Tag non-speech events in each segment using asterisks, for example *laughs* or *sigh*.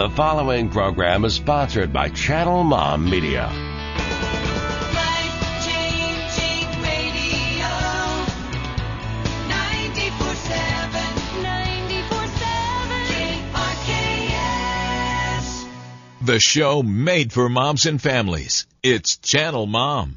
The following program is sponsored by Channel Mom Media. Life-changing radio. 94.7. 94.7. KRKS. The show made for moms and families. It's Channel Mom.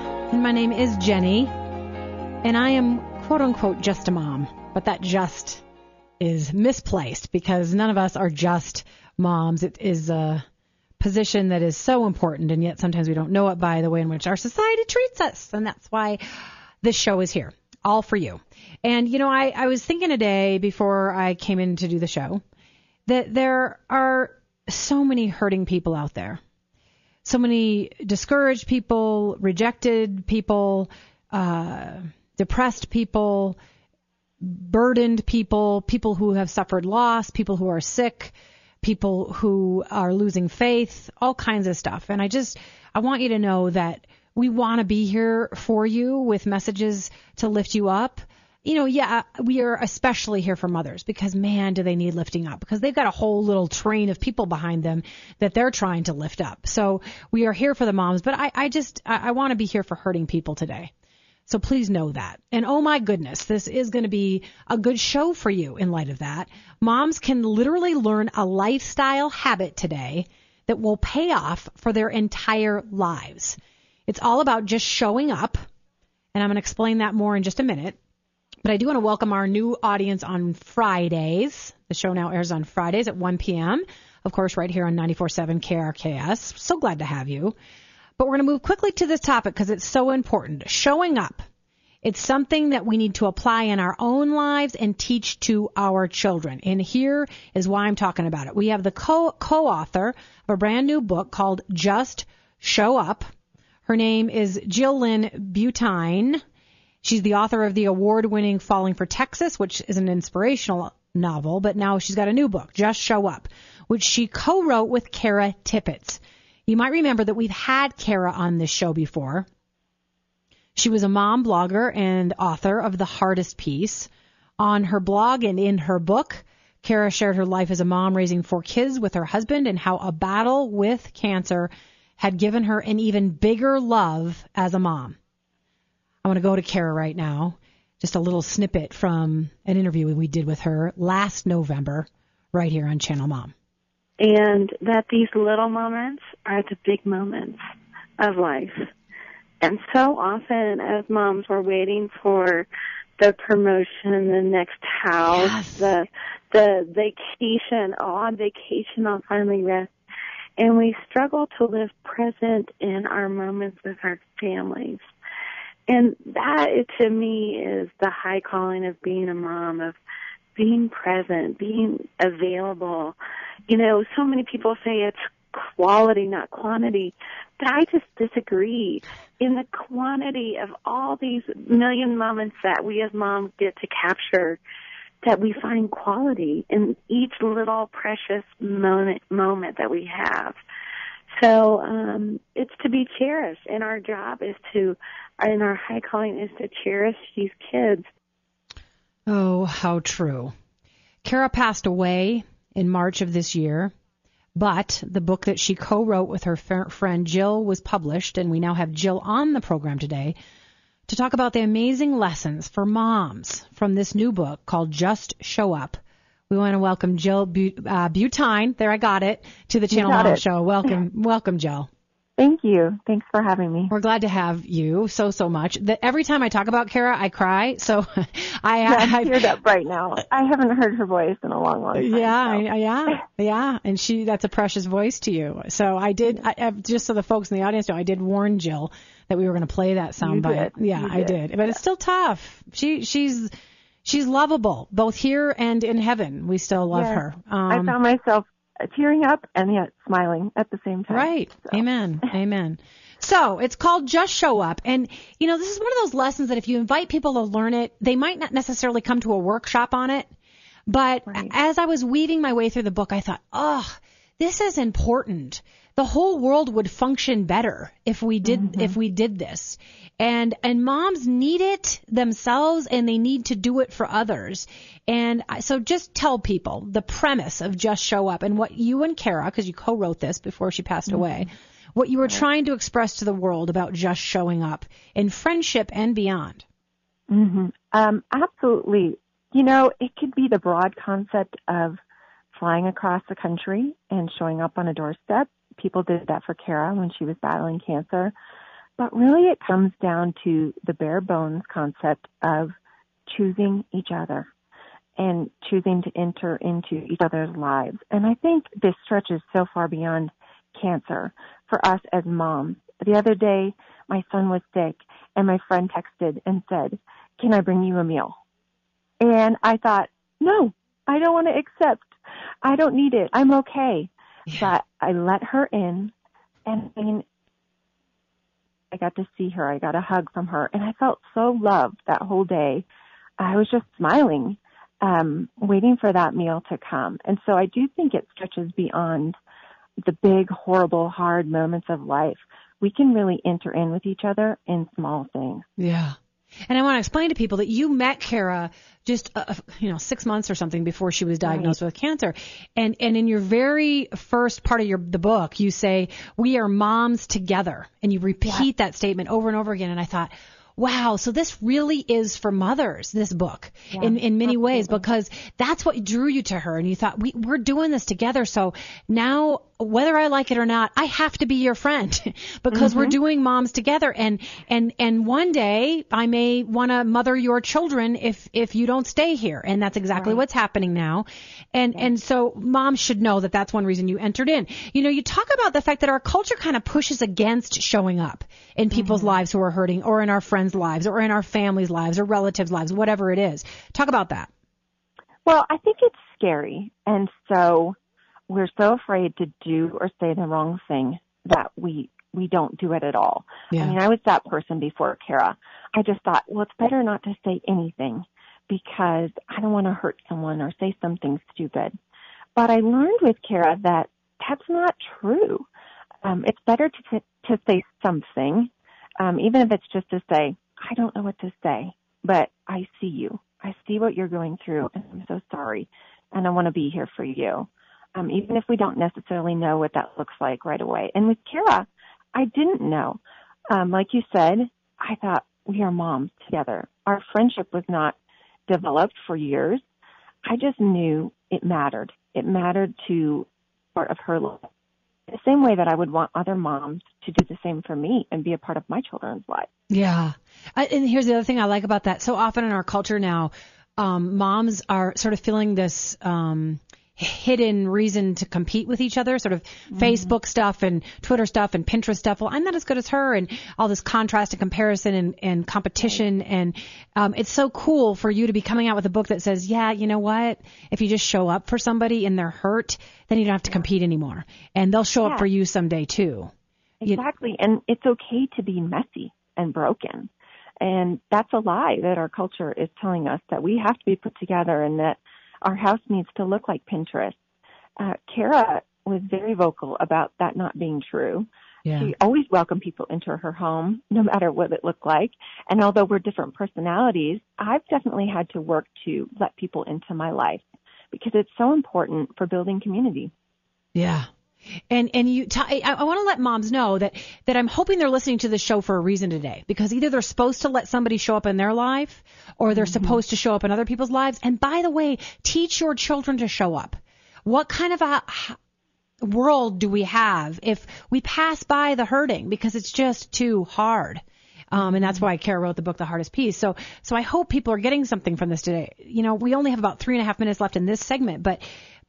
My name is Jenny. And I am quote unquote just a mom. But that just is misplaced because none of us are just moms. It is a position that is so important, and yet sometimes we don't know it by the way in which our society treats us. And that's why this show is here, all for you. And, you know, I, I was thinking today before I came in to do the show that there are so many hurting people out there so many discouraged people, rejected people, uh, depressed people, burdened people, people who have suffered loss, people who are sick, people who are losing faith, all kinds of stuff. And I just, I want you to know that we want to be here for you with messages to lift you up. You know, yeah, uh, we are especially here for mothers because man, do they need lifting up because they've got a whole little train of people behind them that they're trying to lift up. So we are here for the moms, but I, I just, I, I want to be here for hurting people today. So please know that. And oh my goodness, this is going to be a good show for you in light of that. Moms can literally learn a lifestyle habit today that will pay off for their entire lives. It's all about just showing up. And I'm going to explain that more in just a minute. But I do want to welcome our new audience on Fridays. The show now airs on Fridays at 1 p.m. Of course, right here on 94.7 KRKS. So glad to have you. But we're going to move quickly to this topic because it's so important. Showing up. It's something that we need to apply in our own lives and teach to our children. And here is why I'm talking about it. We have the co- co-author of a brand new book called Just Show Up. Her name is Jill Lynn Buteyn. She's the author of the award-winning Falling for Texas, which is an inspirational novel, but now she's got a new book, Just Show Up, which she co-wrote with Kara Tippetts. You might remember that we've had Kara on this show before. She was a mom blogger and author of The Hardest Peace. On her blog and in her book, Kara shared her life as a mom raising four kids with her husband and how a battle with cancer had given her an even bigger love as a mom. I want to go to Kara right now. Just a little snippet from an interview we did with her last November right here on Channel Mom. and that these little moments are the big moments of life. And so often as moms we're waiting for the promotion, the next house, Yes. the the vacation, oh on vacation I'll finally rest. And we struggle to live present in our moments with our families. And that to me is the high calling of being a mom, of being present, being available. You know, so many people say it's quality, not quantity, but I just disagree. In the quantity of all these million moments that we as moms get to capture, that we find quality in each little precious moment, moment that we have. So um, it's to be cherished, and our job is to, and our high calling is to cherish these kids. Oh, how true. Kara passed away in March of this year, but the book that she co-wrote with her friend Jill was published, and we now have Jill on the program today to talk about the amazing lessons for moms from this new book called Just Show Up. We want to welcome Jill Bu- uh, Buteyn. There, I got it to the Channel Mom. Show. Welcome, *laughs* welcome, Jill. Thank you. Thanks for having me. We're glad to have you so so much. That every time I talk about Kara, I cry. So *laughs* I, Yeah, I, I'm teared up right now. I haven't heard her voice in a long, long time. Yeah, so. Yeah, yeah, and she that's a precious voice to you. So I did, I, I, just so the folks in the audience know, I did warn Jill that we were going to play that soundbite. did. Yeah, You I did. did, but it's still tough. She she's she's lovable both here and in heaven. We still love Yes. her. I Um, found myself tearing up and yet smiling at the same time. Right. So. Amen. *laughs* Amen. So it's called Just Show Up. And, you know, this is one of those lessons that if you invite people to learn it, they might not necessarily come to a workshop on it. But Right. as I was weaving my way through the book, I thought, oh, this is important. The whole world would function better if we did if we did this. And and moms need it themselves and they need to do it for others. And I- so just tell people the premise of Just Show Up and what you and Kara, because you co-wrote this before she passed away, what you were trying to express to the world about just showing up in friendship and beyond. hmm Um, absolutely. You know, it could be the broad concept of flying across the country and showing up on a doorstep. People did that for Kara when she was battling cancer. But really it comes down to the bare bones concept of choosing each other and choosing to enter into each other's lives. And I think this stretches so far beyond cancer for us as moms. The other day, my son was sick and my friend texted and said, can I bring you a meal? And I thought, no, I don't want to accept. I don't need it. I'm okay. But I let her in and I mean, I got to see her. I got a hug from her and I felt so loved that whole day. I was just smiling, um, waiting for that meal to come. And so I do think it stretches beyond the big, horrible, hard moments of life. We can really enter in with each other in small things. Yeah. And I want to explain to people that you met Kara just uh, you know six months or something before she was diagnosed with cancer, and and in your very first part of your the book you say we are moms together, and you repeat that statement over and over again. And I thought, wow, so this really is for mothers. This book in in many ways because that's what drew you to her, and you thought we we're doing this together. So now whether I like it or not, I have to be your friend *laughs* because we're mm-hmm. doing moms together and and and one day I may want to mother your children if if you don't stay here and that's exactly what's happening now. And and so moms should know that that's one reason you entered in. You know, you talk about the fact that our culture kind of pushes against showing up in people's mm-hmm. lives who are hurting or in our friends' lives or in our families' lives or relatives' lives, whatever it is. Talk about that. Well, I think it's scary. And so we're so afraid to do or say the wrong thing that we we don't do it at all. Yeah. I mean, I was that person before Kara. I just thought, well, it's better not to say anything because I don't want to hurt someone or say something stupid. But I learned with Kara that that's not true. Um, it's better to to say something, um, even if it's just to say, I don't know what to say, but I see you. I see what you're going through, and I'm so sorry, and I want to be here for you. Um, even if we don't necessarily know what that looks like right away. And with Kara, I didn't know. Um, like you said, I thought we are moms together. Our friendship was not developed for years. I just knew it mattered. It mattered to part of her life. The same way that I would want other moms to do the same for me and be a part of my children's life. Yeah. I, and here's the other thing I like about that. So often in our culture now, um, moms are sort of feeling this, um, hidden reason to compete with each other, sort of Facebook stuff and Twitter stuff and Pinterest stuff. Well, I'm not as good as her and all this contrast and comparison and, and competition. And, um, it's so cool for you to be coming out with a book that says, yeah, you know what? If you just show up for somebody and they're hurt, then you don't have to compete anymore and they'll show up for you someday too. You- Exactly. And it's okay to be messy and broken. And that's a lie that our culture is telling us that we have to be put together and that our house needs to look like Pinterest. Uh, Kara was very vocal about that not being true. Yeah. She always welcomed people into her home, no matter what it looked like. And although we're different personalities, I've definitely had to work to let people into my life because it's so important for building community. Yeah. And and you, t- I, I want to let moms know that that I'm hoping they're listening to this show for a reason today because either they're supposed to let somebody show up in their life or they're supposed to show up in other people's lives. And by the way, teach your children to show up. What kind of a h- world do we have if we pass by the hurting because it's just too hard? Um, and that's why Kara wrote the book, The Hardest Peace. So, so I hope people are getting something from this today. You know, we only have about three and a half minutes left in this segment, but,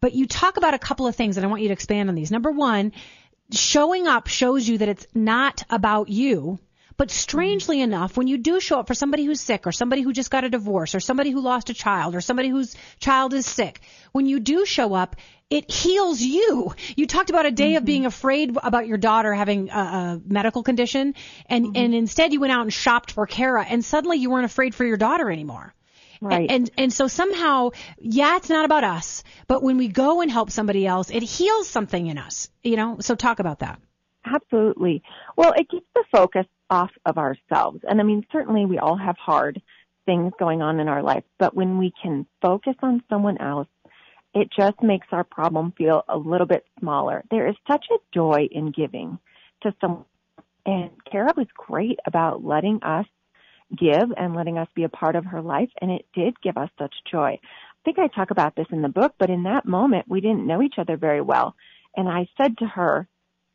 but you talk about a couple of things and I want you to expand on these. Number one, showing up shows you that it's not about you, But strangely enough, when you do show up for somebody who's sick or somebody who just got a divorce or somebody who lost a child or somebody whose child is sick, when you do show up, it heals you. You talked about a day of mm-hmm. being afraid about your daughter having a, a medical condition and, mm-hmm. and instead you went out and shopped for Kara and suddenly you weren't afraid for your daughter anymore. Right. And and so somehow, yeah, it's not about us, but when we go and help somebody else, it heals something in us. You know. So talk about that. Absolutely. Well, it gets the focus off of ourselves. And I mean, certainly we all have hard things going on in our life, but when we can focus on someone else, it just makes our problem feel a little bit smaller. There is such a joy in giving to someone. And Kara was great about letting us give and letting us be a part of her life. And it did give us such joy. I think I talk about this in the book, but in that moment, we didn't know each other very well. And I said to her,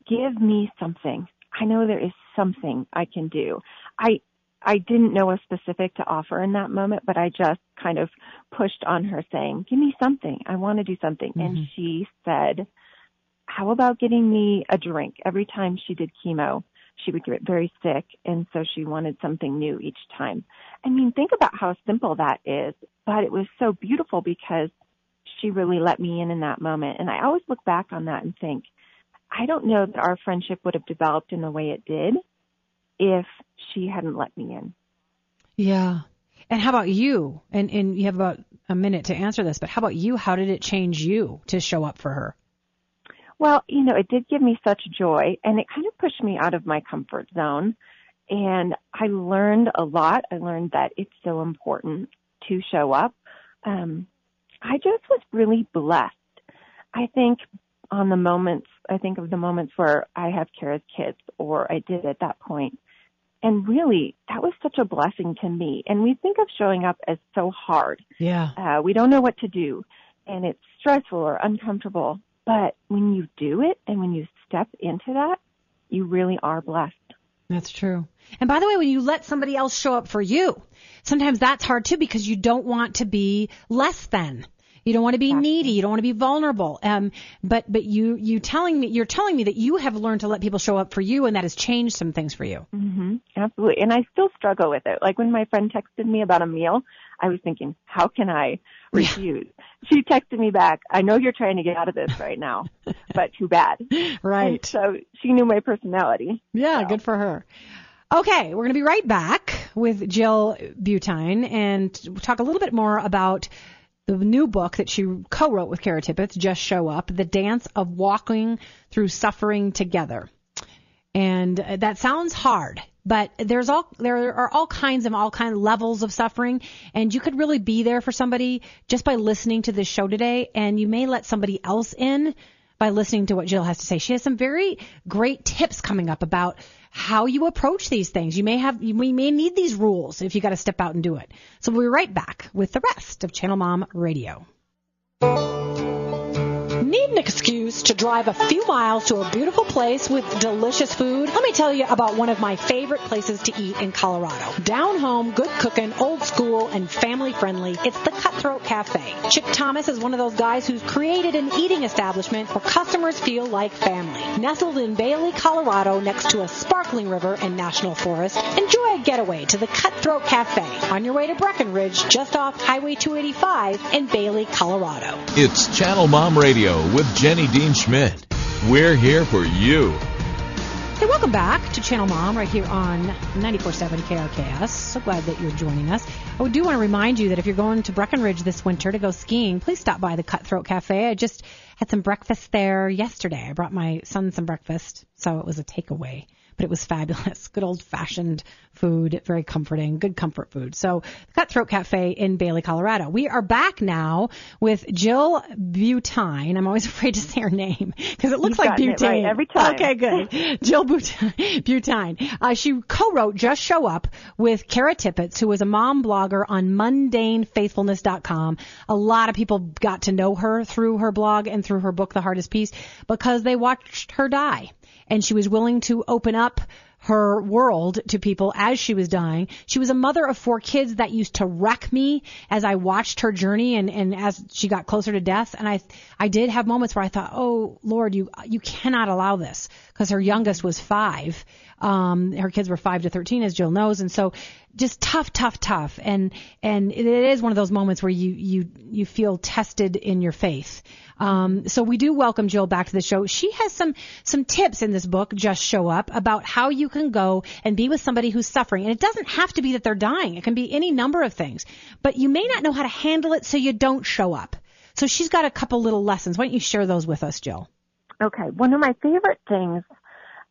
give me something. I know there is something I can do. I, I didn't know a specific to offer in that moment, but I just kind of pushed on her saying, give me something. I want to do something. And mm-hmm. she said, how about getting me a drink every time she did chemo? She would get very sick, and so she wanted something new each time. I mean, think about how simple that is, but it was so beautiful because she really let me in in that moment. And I always look back on that and think, I don't know that our friendship would have developed in the way it did if she hadn't let me in. Yeah. And how about you? And and you have about a minute to answer this, but how about you? How did it change you to show up for her? Well, you know, it did give me such joy and it kind of pushed me out of my comfort zone. And I learned a lot. I learned that it's so important to show up. Um, I just was really blessed. I think on the moments, I think of the moments where I have Kara's kids or I did at that point. And really, that was such a blessing to me. And we think of showing up as so hard. Yeah. Uh, we don't know what to do and it's stressful or uncomfortable. But when you do it and when you step into that, you really are blessed. That's true. And by the way, when you let somebody else show up for you, sometimes that's hard too because you don't want to be less than. You don't want to be needy. You don't want to be vulnerable. Um, but but you you telling me you're telling me that you have learned to let people show up for you, and that has changed some things for you. Mm-hmm. Absolutely. And I still struggle with it. Like when my friend texted me about a meal, I was thinking, how can I *laughs* refuse? She texted me back, I know you're trying to get out of this right now, *laughs* but too bad. And Right. so she knew my personality. Yeah, good for her. Okay, we're going to be right back with Jill Buteyn and talk a little bit more about the new book that she co-wrote with Kara Tippetts, Just Show Up, The Dance of Walking Through Suffering Together. And uh, that sounds hard, but there's all there are all kinds of all kind of levels of suffering, and you could really be there for somebody just by listening to this show today, and you may let somebody else in by listening to what Jill has to say. She has some very great tips coming up about how you approach these things. You may have, we may need these rules if you got to step out and do it. So we'll be right back with the rest of Channel Mom Radio. Need an excuse to drive a few miles to a beautiful place with delicious food? Let me tell you about one of my favorite places to eat in Colorado. Down home, good cooking, old school, and family friendly. It's the Cutthroat Cafe. Chip Thomas is one of those guys who's created an eating establishment where customers feel like family. Nestled in Bailey, Colorado, next to a sparkling river and national forest, enjoy a getaway to the Cutthroat Cafe on your way to Breckenridge, just off Highway 285 in Bailey, Colorado. It's Channel Mom Radio with Jenny Dean Schmidt. We're here for you. Hey, welcome back to Channel Mom right here on 94.7 KRKS. So glad that you're joining us. I do want to remind you that if you're going to Breckenridge this winter to go skiing, please stop by the Cutthroat Cafe. I just had some breakfast there yesterday. I brought my son some breakfast, so it was a takeaway. But it was fabulous. *laughs* Good old fashioned food, very comforting, good comfort food. So, Cutthroat Cafe in Bailey, Colorado. We are back now with Jill Buteyn. I'm always *laughs* afraid to say her name because it looks You've like butane. right every time. Okay, good. *laughs* Jill Buteyn. Buteyn. Uh, she co-wrote Just Show Up with Kara Tippetts, who was a mom blogger on mundanefaithfulness.com. A lot of people got to know her through her blog and through her book, The Hardest Peace, because they watched her die. And she was willing to open up her world to people as she was dying. She was a mother of four kids that used to wreck me as I watched her journey and, and as she got closer to death. And I, I did have moments where I thought, oh Lord, you, you cannot allow this because her youngest was five. Um, her kids were five to 13 as Jill knows. And so just tough, tough, tough. And, and it is one of those moments where you, you, you feel tested in your faith. Um, so we do welcome Jill back to the show. She has some, some tips in this book, Just Show Up, about how you can go and be with somebody who's suffering. And it doesn't have to be that they're dying. It can be any number of things, but you may not know how to handle it so you don't show up. So she's got a couple little lessons. Why don't you share those with us, Jill? Okay. One of my favorite things,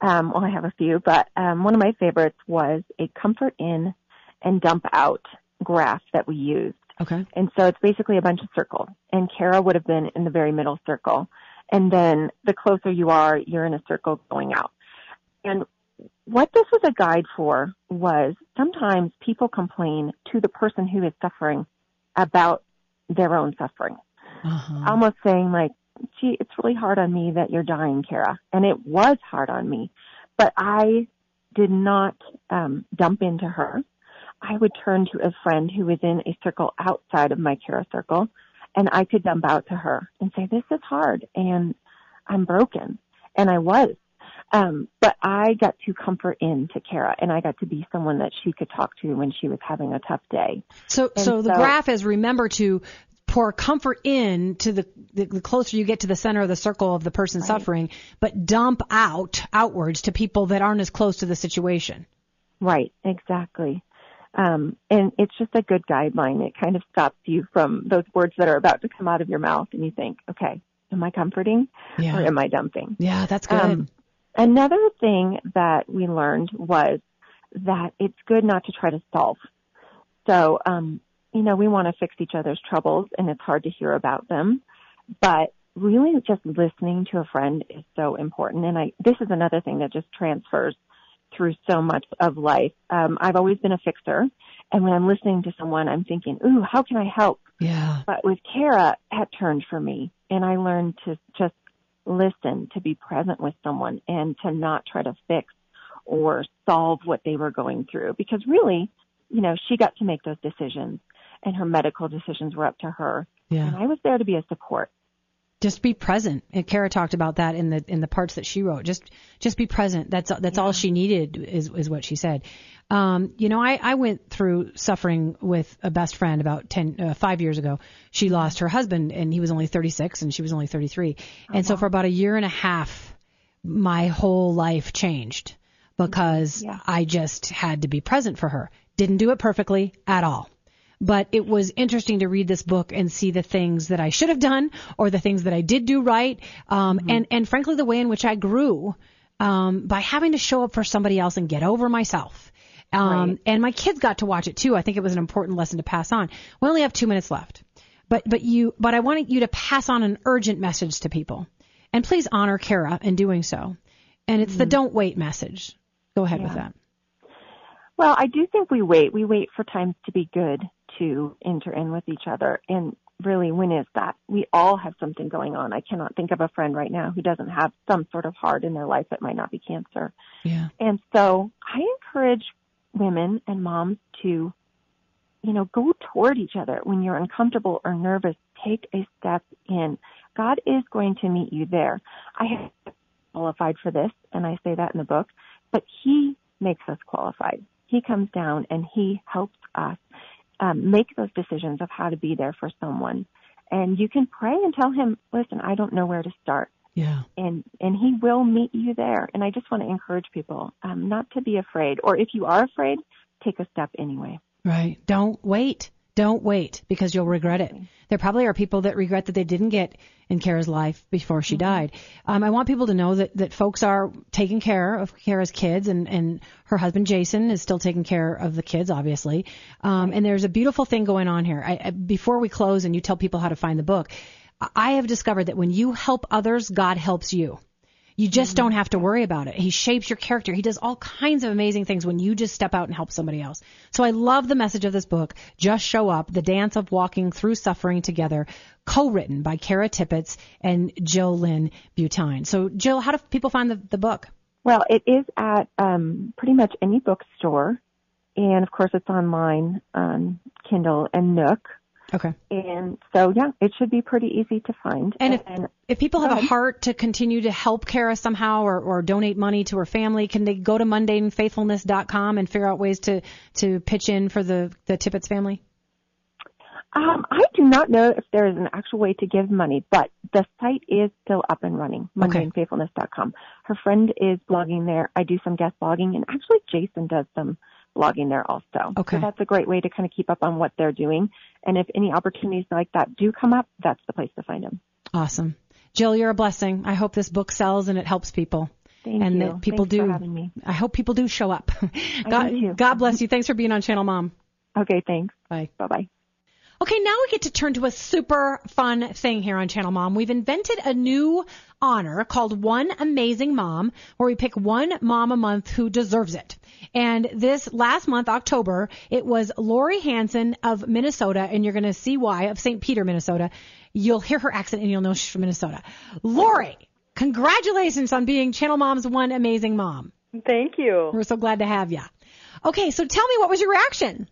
um, well, I have a few, but um, one of my favorites was a comfort in and dump out graph that we used. Okay. And so it's basically a bunch of circles. And Kara would have been in the very middle circle. And then the closer you are, you're in a circle going out. And what this was a guide for was sometimes people complain to the person who is suffering about their own suffering. Uh-huh. Almost saying like, gee, it's really hard on me that you're dying, Kara. And it was hard on me. But I did not um, dump into her. I would turn to a friend who was in a circle outside of my Kara circle and I could dump out to her and say, this is hard and I'm broken. And I was. Um, but I got to comfort in to Kara and I got to be someone that she could talk to when she was having a tough day. So, And so the graph is remember to pour comfort in to the, the, the closer you get to the center of the circle of the person suffering, but dump out outwards to people that aren't as close to the situation. Right, exactly. Um, and it's just a good guideline. It kind of stops you from those words that are about to come out of your mouth and you think, okay, am I comforting Yeah. or am I dumping? Yeah, that's good. Um, Another thing that we learned was that it's good not to try to solve. So, um, you know, we want to fix each other's troubles and it's hard to hear about them, but really just listening to a friend is so important. And I, this is another thing that just transfers through so much of life. Um, I've always been a fixer and when I'm listening to someone, I'm thinking, ooh, how can I help? yeah. But with Kara, it turned for me and I learned to just listen, to be present with someone and to not try to fix or solve what they were going through because really, you know, she got to make those decisions and her medical decisions were up to her. Yeah. And I was there to be a support. just be present. And Kara talked about that in the in the parts that she wrote. Just just be present. That's that's all she needed is is what she said. Um, you know, I I went through suffering with a best friend about ten uh, five years ago. She lost her husband and he was only 36 and she was only 33. and so for about a year and a half, my whole life changed because Yeah. I just had to be present for her. Didn't do it perfectly at all but it was interesting to read this book and see the things that I should have done or the things that I did do right. Um, and, and frankly, the way in which I grew, um, by having to show up for somebody else and get over myself. Um, Right. and my kids got to watch it too. I think it was an important lesson to pass on. We only have two minutes left, but, but you, but I wanted you to pass on an urgent message to people and please honor Kara in doing so. And it's the don't wait message. Go ahead with that. Well, I do think we wait. We wait for times to be good to enter in with each other. And really, when is that? We all have something going on. I cannot think of a friend right now who doesn't have some sort of heart in their life that might not be cancer. Yeah. And so I encourage women and moms to, you know, go toward each other when you're uncomfortable or nervous. Take a step in. God is going to meet you there. I have qualified for this, and I say that in the book, but He makes us qualified. He comes down and He helps us um, make those decisions of how to be there for someone. And you can pray and tell Him, listen, I don't know where to start Yeah. and and he will meet you there. And I just want to encourage people um, not to be afraid, or if you are afraid, take a step anyway. Right. Don't wait. Don't wait because you'll regret it. There probably are people that regret that they didn't get in Kara's life before she died. Um, I want people to know that, that folks are taking care of Kara's kids and, and her husband Jason is still taking care of the kids, obviously. Um, and there's a beautiful thing going on here. I, I, before we close and you tell people how to find the book, I have discovered that when you help others, God helps you. You just don't have to worry about it. He shapes your character. He does all kinds of amazing things when you just step out and help somebody else. So I love the message of this book, Just Show Up, The Dance of Walking Through Suffering Together, co-written by Kara Tippetts and Jill Lynn Buteyn. So Jill, how do people find the, the book? Well, it is at um, pretty much any bookstore, and of course, it's online on Kindle and Nook. Okay. And so, yeah, it should be pretty easy to find. And if and if people have a heart to continue to help Kara somehow or, or donate money to her family, can they go to mundanefaithfulness.com and figure out ways to to pitch in for the the Tippett's family? Um, I do not know if there is an actual way to give money, but the site is still up and running, Okay. mundanefaithfulness.com. Her friend is blogging there. I do some guest blogging, and actually Jason does some blogging there also. Okay. So that's a great way to kind of keep up on what they're doing. And if any opportunities like that do come up, that's the place to find them. Awesome. Jill, you're a blessing. I hope this book sells and it helps people. Thank and you. that people Thanks for do. having me. I hope people do show up. God. God bless you. Thanks for being on Channel Mom. Okay, thanks. Bye. Bye bye. Okay, now we get to turn to a super fun thing here on Channel Mom. We've invented a new honor called One Amazing Mom, where we pick one mom a month who deserves it. And this last month, October, it was Lori Hanson of Minnesota, and you're going to see why, of St. Peter, Minnesota. You'll hear her accent and you'll know she's from Minnesota. Lori, congratulations on being Channel Mom's One Amazing Mom. Thank you. We're so glad to have you. Okay, so tell me, what was your reaction?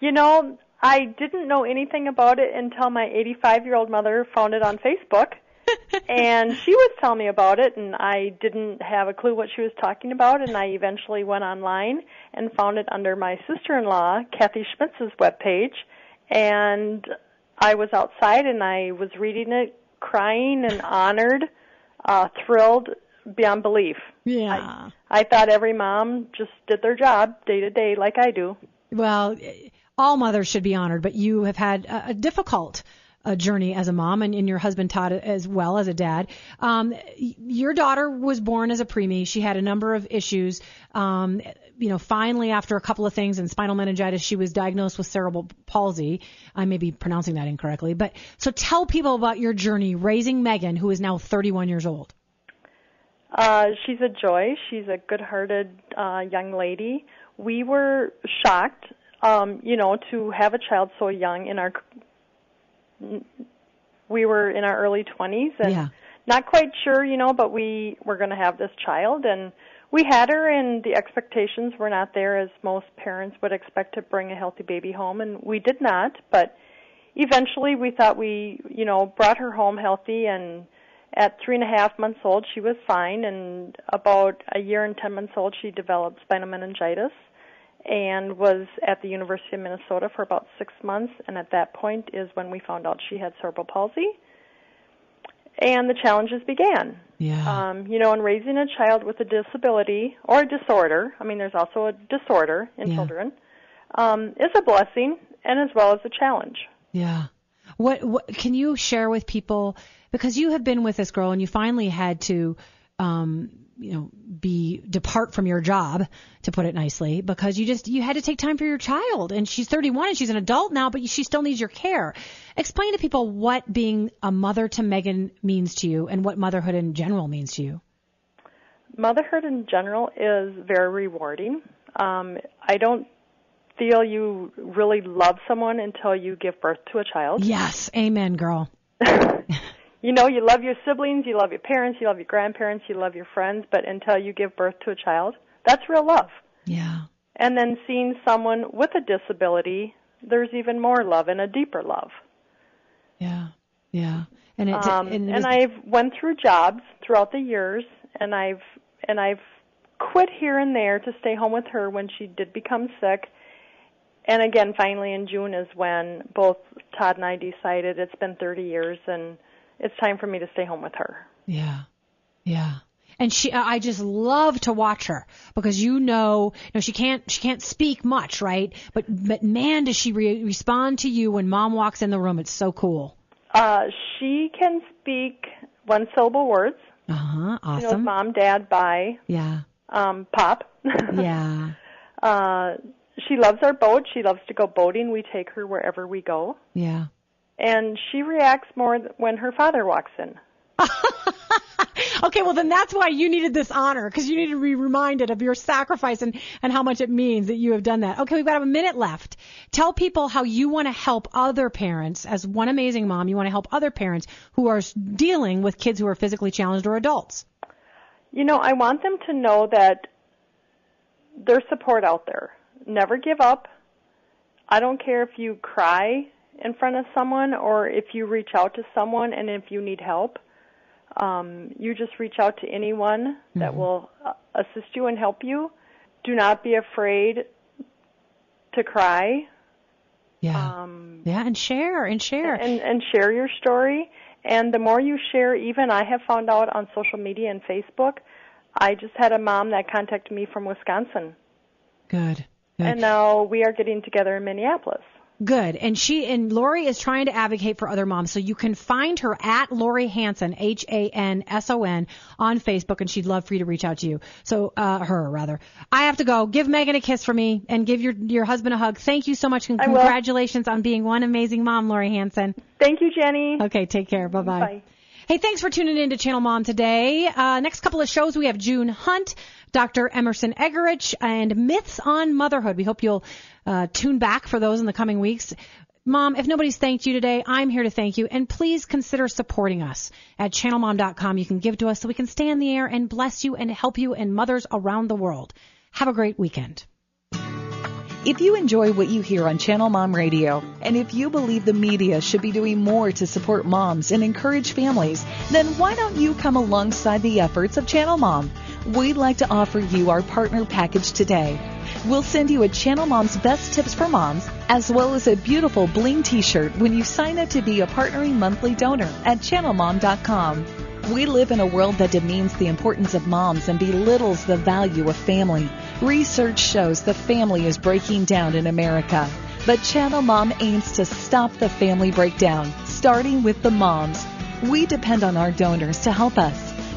You know, I didn't know anything about it until my 85 year old mother found it on Facebook. *laughs* and she was telling me about it, and I didn't have a clue what she was talking about. And I eventually went online and found it under my sister in law, Kathy Schmitz's webpage. And I was outside and I was reading it, crying and honored, uh, thrilled beyond belief. Yeah. I thought every mom just did their job day to day like I do. well, all mothers should be honored, but you have had a, a difficult uh, journey as a mom, and, and your husband Todd as well as a dad. Um, your daughter was born as a preemie. She had a number of issues. Um, you know, finally, after a couple of things and spinal meningitis, she was diagnosed with cerebral palsy. I may be pronouncing that incorrectly, but so tell people about your journey raising Megan, who is now 31 years old. Uh, she's a joy. She's a good-hearted uh, young lady. We were shocked, um, you know, to have a child so young. In our, we were in our early 20s and Yeah. not quite sure, you know, but we were going to have this child, and we had her, and the expectations were not there as most parents would expect to bring a healthy baby home, and we did not. But eventually, we thought we, you know, brought her home healthy and at three and a half months old, she was fine, and about a year and ten months old, she developed spinal meningitis and was at the University of Minnesota for about six months. And at that point is when we found out she had cerebral palsy, and the challenges began. Yeah. Um, you know, in raising a child with a disability or a disorder, I mean, there's also a disorder in Yeah. children, um, is a blessing and as well as a challenge. Yeah. What, what can you share with people because you have been with this girl and you finally had to um you know be depart from your job to put it nicely because you just you had to take time for your child and she's 31 and she's an adult now but she still needs your care. Explain to people what being a mother to Megan means to you and what motherhood in general means to you. motherhood in general is very rewarding. Um, I don't feel you really love someone until you give birth to a child. Yes, amen girl. *laughs* You know, you love your siblings, you love your parents, you love your grandparents, you love your friends, but until you give birth to a child, that's real love. Yeah. And then seeing someone with a disability, there's even more love and a deeper love. Yeah. Yeah. And it um, and, and I've went through jobs throughout the years, and I've and I've quit here and there to stay home with her when she did become sick. And again, finally in June is when both Todd and I decided it's been 30 years and it's time for me to stay home with her. Yeah. Yeah. And she, I just love to watch her because you know, you know, she can't, she can't speak much, right? But, but man, does she re- respond to you when mom walks in the room. It's so cool. Uh, she can speak one syllable words. Uh huh. She knows Awesome. mom, dad, bye, Yeah. um, pop. *laughs* Yeah. uh, she loves our boat. She loves to go boating. We take her wherever we go. Yeah. And she reacts more when her father walks in. *laughs* Okay, well then that's why you needed this honor because you needed to be reminded of your sacrifice and, and how much it means that you have done that. Okay, we've got a minute left. Tell people how you want to help other parents as one amazing mom. You want to help other parents who are dealing with kids who are physically challenged or adults. you know, I want them to know that there's support out there. Never give up. I don't care if you cry in front of someone or if you reach out to someone and if you need help. Um, you just reach out to anyone that will uh, assist you and help you. Do not be afraid to cry. Yeah. Um, yeah, and share and share. and and share your story. And the more you share, even I have found out on social media and Facebook. I just had a mom that contacted me from Wisconsin, Good. Good. and now we are getting together in Minneapolis. Good. And she and Lori is trying to advocate for other moms. So you can find her at Lori Hanson, H A N S O N, on Facebook, and she'd love for you to reach out to you. So uh her rather. I have to go. Give Megan a kiss for me and give your your husband a hug. Thank you so much and congratulations on being one amazing mom, Lori Hanson. Thank you, Jenny. Okay, take care. Bye bye. Hey, thanks for tuning in to Channel Mom today. Uh, next couple of shows, we have June Hunt, Dr. Emerson Eggerichs, and Myths on Motherhood. We hope you'll uh, tune back for those in the coming weeks. Mom, if nobody's thanked you today, I'm here to thank you. And please consider supporting us at channelmom.com. You can give to us so we can stay in the air and bless you and help you and mothers around the world. Have a great weekend. If you enjoy what you hear on Channel Mom Radio, and if you believe the media should be doing more to support moms and encourage families, then why don't you come alongside the efforts of Channel Mom? We'd like to offer you our partner package today. We'll send you a Channel Mom's Best Tips for Moms, as well as a beautiful bling t-shirt when you sign up to be a partnering monthly donor at channelmom.com. We live in a world that demeans the importance of moms and belittles the value of family. Research shows the family is breaking down in America. But Channel Mom aims to stop the family breakdown, starting with the moms. We depend on our donors to help us,